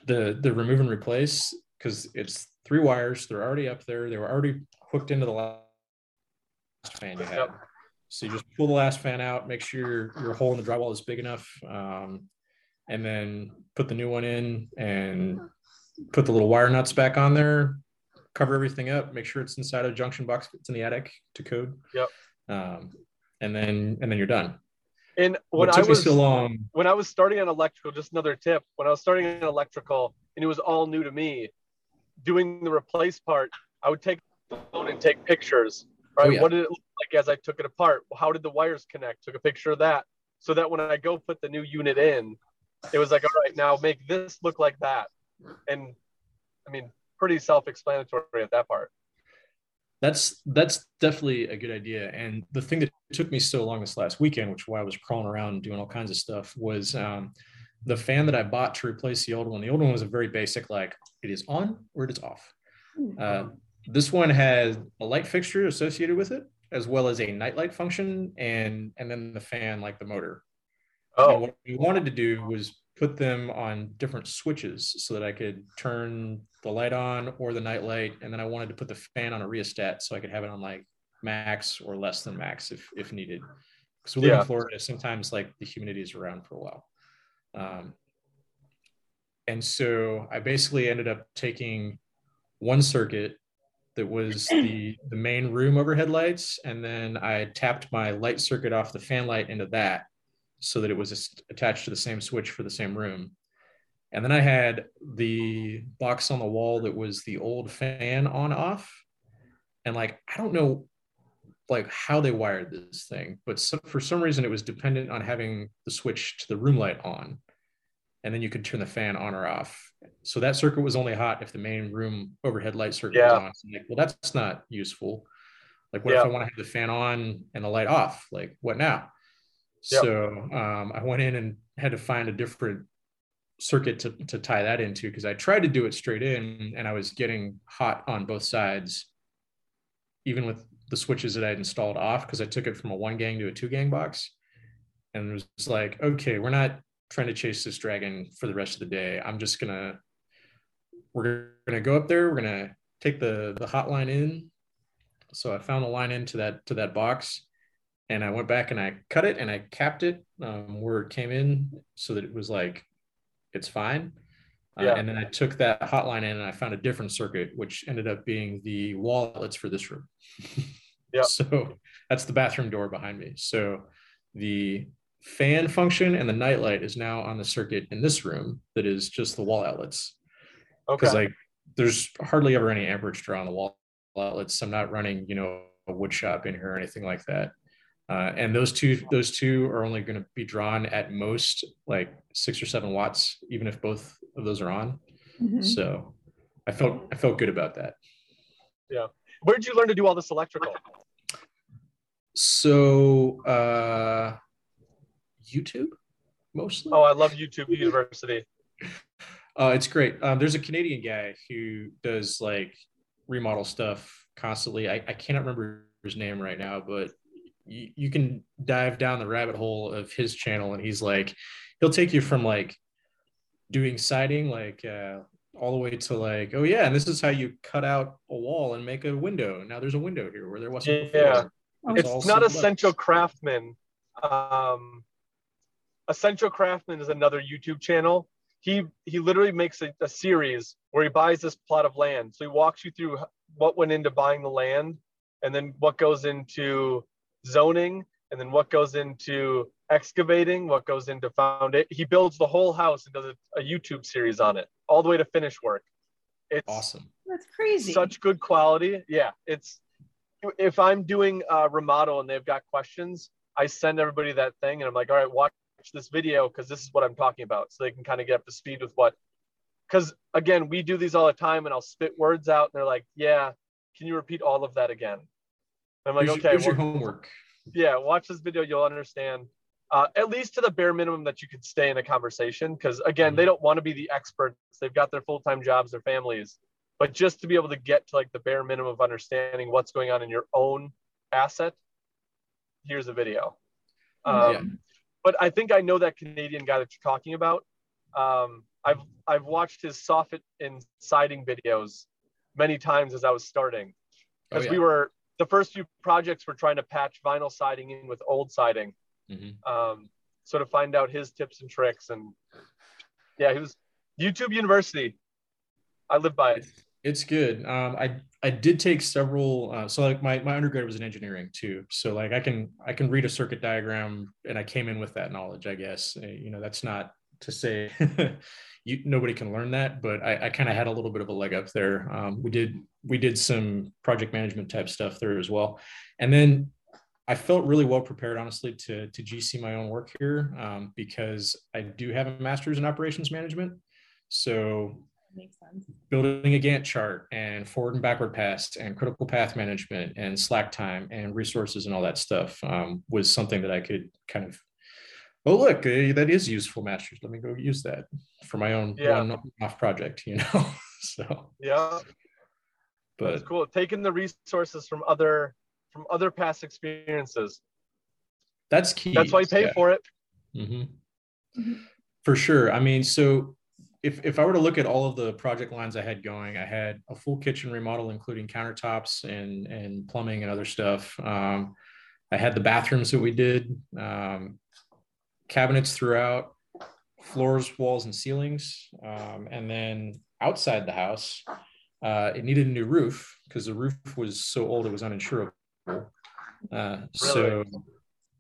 the the remove and replace because it's three wires. They're already up there. They were already hooked into the last fan you had. So you just pull the last fan out, make sure your, your hole in the drywall is big enough, um, and then put the new one in and put the little wire nuts back on there. Cover everything up. Make sure it's inside a junction box. It's in the attic to code.
Yep.
Um, and then and then you're done.
And when I was
so
when I was starting on electrical, just another tip, when I was starting on electrical and it was all new to me, doing the replace part, I would take the phone and take pictures. Right.
Oh, yeah.
What did it look like as I took it apart? How did the wires connect? Took a picture of that. So that when I go put the new unit in, it was like, all right, now make this look like that. And I mean, pretty self-explanatory at that part.
That's that's definitely a good idea. And the thing that took me so long this last weekend which why i was crawling around doing all kinds of stuff was um, the fan that i bought to replace the old one. The old one was a very basic like it is on or it is off. Uh, this one has a light fixture associated with it as well as a nightlight function and and then the fan like the motor. And
Oh,
what we wanted to do was put them on different switches so that I could turn the light on or the night light. And then I wanted to put the fan on a rheostat so I could have it on like max or less than max if, if needed. Because we live
Yeah.
in Florida, sometimes like the humidity is around for a while. Um, and so I basically ended up taking one circuit that was the, the main room overhead lights. And then I tapped my light circuit off the fan light into that so that it was attached to the same switch for the same room. And then I had the box on the wall that was the old fan on off. And like, I don't know like how they wired this thing, but some, for some reason it was dependent on having the switch to the room light on. And then you could turn the fan on or off. So that circuit was only hot if the main room overhead light circuit was
Yeah.
on. So I'm like, well, that's not useful. Like, what
Yeah.
if I want to have the fan on and the light off? Like, what now?
Yep.
So um, I went in and had to find a different circuit to, to tie that into because I tried to do it straight in and I was getting hot on both sides, even with the switches that I had installed off because I took it from a one gang to a two gang box. And it was like, okay, we're not trying to chase this dragon for the rest of the day. I'm just gonna, we're gonna go up there, we're gonna take the the hot line in. So I found the line into that to that box and I went back and I cut it and I capped it um, where it came in so that it was like it's fine. Uh, and then I took that hotline in and I found a different circuit, which ended up being the wall outlets for this room.
Yeah.
So that's the bathroom door behind me. So the fan function and the nightlight is now on the circuit in this room that is just the wall outlets
okay.
because like there's hardly ever any amperage draw on the wall outlets. I'm not running, you know, a wood shop in here or anything like that. Uh, and those two those two are only going to be drawn at most like six or seven watts, even if both of those are on. Mm-hmm. So I felt I felt good about that.
Yeah. Where did you learn to do all this electrical?
So uh, YouTube mostly.
Oh, I love YouTube University.
Uh, it's great. Um, there's a Canadian guy who does like remodel stuff constantly. I, I cannot remember his name right now, but you, you can dive down the rabbit hole of his channel and he's like, he'll take you from like doing siding, like uh, all the way to like, oh yeah, and this is how you cut out a wall and make a window. Now there's a window here where there wasn't
before. Yeah, it's, it's not Essential Craftsman. Um, Essential Craftsman is another YouTube channel he he literally makes a, a, series where he buys this plot of land. So he walks you through what went into buying the land, and then what goes into zoning, and then what goes into excavating, what goes into found it. He builds the whole house and does a, a YouTube series on it, all the way to finish work.
It's awesome.
That's crazy.
Such good quality. Yeah, it's if I'm doing a remodel and they've got questions, I send everybody that thing, and I'm like, all right, watch this video because this is what I'm talking about. So they can kind of get up to speed with what, because again, we do these all the time and I'll spit words out and they're like, yeah, can you repeat all of that again? I'm like,
here's
okay.
Here's your homework.
Yeah, watch this video. You'll understand. Uh, at least to the bare minimum that you could stay in a conversation. Because again, mm-hmm. they don't want to be the experts. They've got their full time jobs, their families. But just to be able to get to like the bare minimum of understanding what's going on in your own asset, here's a video. Um, yeah but I think I know that Canadian guy that you're talking about. Um, I've I've watched his soffit and siding videos many times as I was starting, because oh, yeah. we were the first few projects were trying to patch vinyl siding in with old siding, mm-hmm. um, so to find out his tips and tricks and yeah, he was YouTube University. I live by it.
It's good. Um, I I did take several. Uh, so like my my undergrad was in engineering too. So like I can I can read a circuit diagram, and I came in with that knowledge. I guess uh, you know that's not to say you nobody can learn that, but I, I kind of had a little bit of a leg up there. Um, we did we did some project management type stuff there as well, and then I felt really well prepared, honestly, to to GC my own work here um, because I do have a master's in operations management. So
makes sense.
Building a Gantt chart and forward and backward pass and critical path management and slack time and resources and all that stuff um, was something that I could kind of, oh, look, uh, that is useful masters. Let me go use that for my own yeah. one off project, you know? so,
yeah. But That's cool. Taking the resources from other from other past experiences.
That's key.
That's why you pay yeah. for it.
Mm-hmm. Mm-hmm. For sure. I mean, so if, if I were to look at all of the project lines I had going, I had a full kitchen remodel, including countertops and, and plumbing and other stuff. Um, I had the bathrooms that we did, um, cabinets throughout, floors, walls, and ceilings. Um, and then outside the house, uh, it needed a new roof because the roof was so old it was uninsurable. Uh, really? So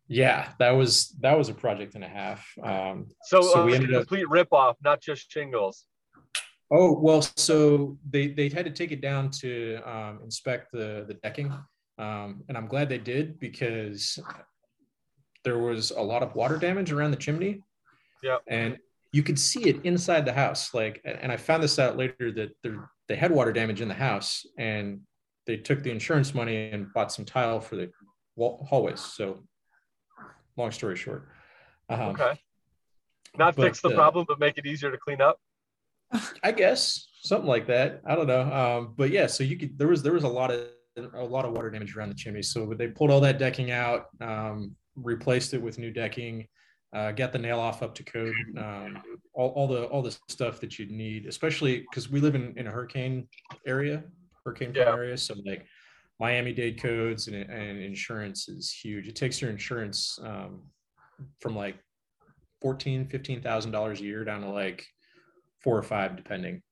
yeah, that was that was a project and a half. Um,
so, so uh, we ended complete up, rip off, not just shingles.
Oh well, so they they had to take it down to um, inspect the the decking, um, and I'm glad they did because there was a lot of water damage around the chimney.
Yeah,
and you could see it inside the house. Like, and I found this out later that they had water damage in the house, and they took the insurance money and bought some tile for the wall, hallways. So long story short.
Um, okay. Not but, fix the uh, problem, but make it easier to clean up.
I guess something like that. I don't know. Um, but yeah, so you could there was there was a lot of a lot of water damage around the chimney. So they pulled all that decking out, um, replaced it with new decking, uh, got the nail off up to code, um, all, all the all the stuff that you'd need, especially because we live in, in a hurricane area, hurricane yeah. area. So like Miami-Dade codes and, and insurance is huge. It takes your insurance um, from like fourteen, fifteen thousand dollars a year down to like four or five, depending.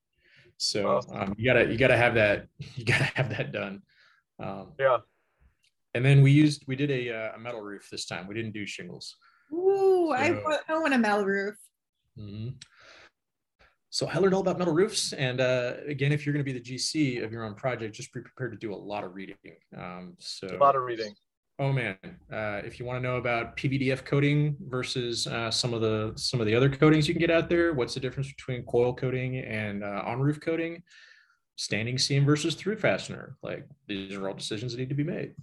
So um, you gotta you gotta have that you gotta have that done.
Um, yeah.
And then we used we did a, uh, a metal roof this time. We didn't do shingles.
Ooh, so, I, I want a metal roof.
Mm-hmm. So I learned all about metal roofs. And uh, again, if you're going to be the GC of your own project, just be prepared to do a lot of reading. Um, so
A lot of reading.
Oh man, uh, if you want to know about PVDF coating versus uh, some of the some of the other coatings you can get out there, what's the difference between coil coating and uh, on roof coating, standing seam versus through fastener? Like these are all decisions that need to be made.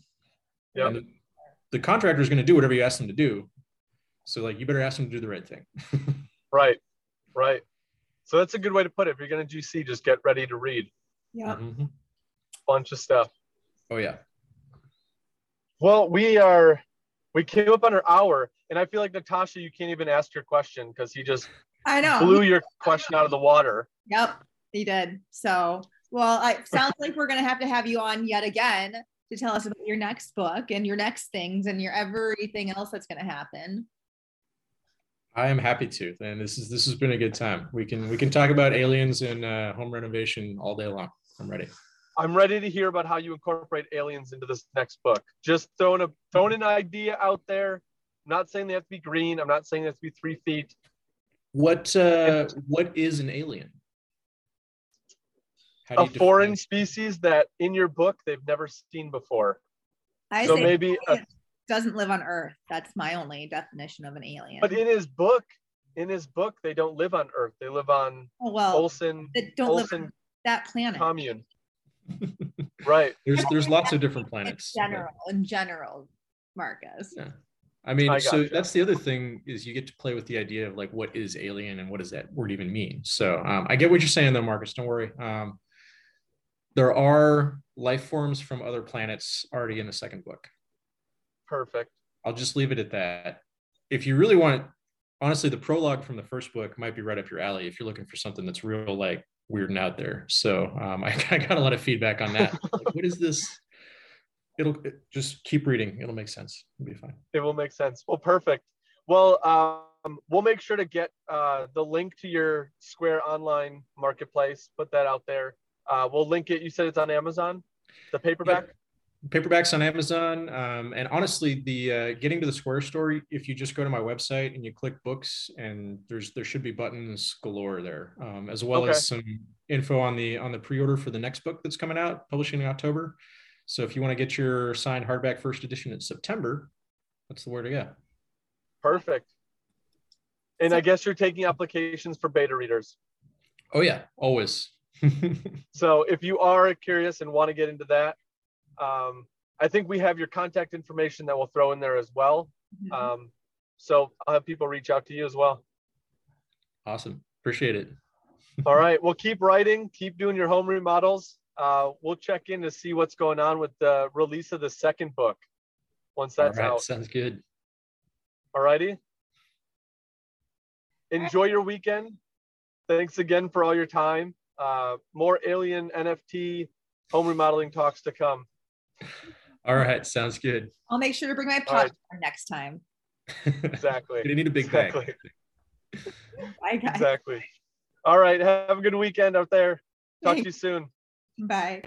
Yeah.
The, the contractor is going to do whatever you ask them to do, so like you better ask them to do the right thing.
Right. Right. So that's a good way to put it. If you're going to GC, just get ready to read.
Yeah.
Mhm.
Bunch of stuff.
Oh yeah.
Well, we are we came up on our hour, and I feel like Natasha, you can't even ask your question because he just
I know.
blew your question out of the water.
Yep, he did. So, well, it sounds like we're going to have to have you on yet again to tell us about your next book and your next things and your everything else that's going to happen.
I am happy to, and this is this has been a good time. We can we can talk about aliens and uh, home renovation all day long. I'm ready.
I'm ready to hear about how you incorporate aliens into this next book. Just throwing a throwing an idea out there. I'm not saying they have to be green. I'm not saying they have to be three feet.
What uh, what is an alien? How do
A
you
foreign species that in your book they've never seen before.
I
So maybe a-
it doesn't live on Earth. That's my only definition of an alien.
But in his book, in his book, they don't live on Earth. They live on
oh, well,
Ollson
they don't live on that planet.
commune. right.
There's there's lots of different
in
planets. but-
general, in general, Marcus.
Yeah. I mean,
I
so
gotcha.
that's the other thing is you get to play with the idea of like what is alien and what does that word even mean. So um, I get what you're saying though, Marcus. Don't worry. Um, there are life forms from other planets already in the second book.
Perfect.
I'll just leave it at that. If you really want, honestly, the prologue from the first book might be right up your alley if you're looking for something that's real, like weird and out there. So um, I, I got a lot of feedback on that. Like, what is this? It'll it- just keep reading. It'll make sense. It'll be fine.
It will make sense. Well, perfect. Well, um, we'll make sure to get uh, the link to your Square online marketplace. Put that out there. Uh, we'll link it. You said it's on Amazon, the paperback.
paperbacks on Amazon. Um, and honestly, the uh, getting to the Square story, if you just go to my website and you click books, and there's there should be buttons galore there, um, as well
Okay.
as some info on the on the pre-order for the next book that's coming out, publishing in October. So if you want to get your signed hardback first edition in September, that's the word to go.
Perfect. And I guess you're taking applications for beta readers.
Oh yeah, always.
So if you are curious and want to get into that, um, I think we have your contact information that we'll throw in there as well.
Mhm.
Um, so I'll have people reach out to you as well.
awesome, appreciate it.
All right. Well, keep writing, keep doing your home remodels. Uh, we'll check in to see what's going on with the release of the second book once that's
All right,
out.
sounds good.
All righty. Enjoy your weekend. Thanks again for all your time. Uh, more alien NFT home remodeling talks to come.
All right, sounds good.
I'll make sure to bring my
All right.
popcorn next time.
Exactly.
Gonna need a big
Exactly.
bag.
Bye, guys.
Exactly. All right. Have a good weekend out there. Talk to you soon.
Bye.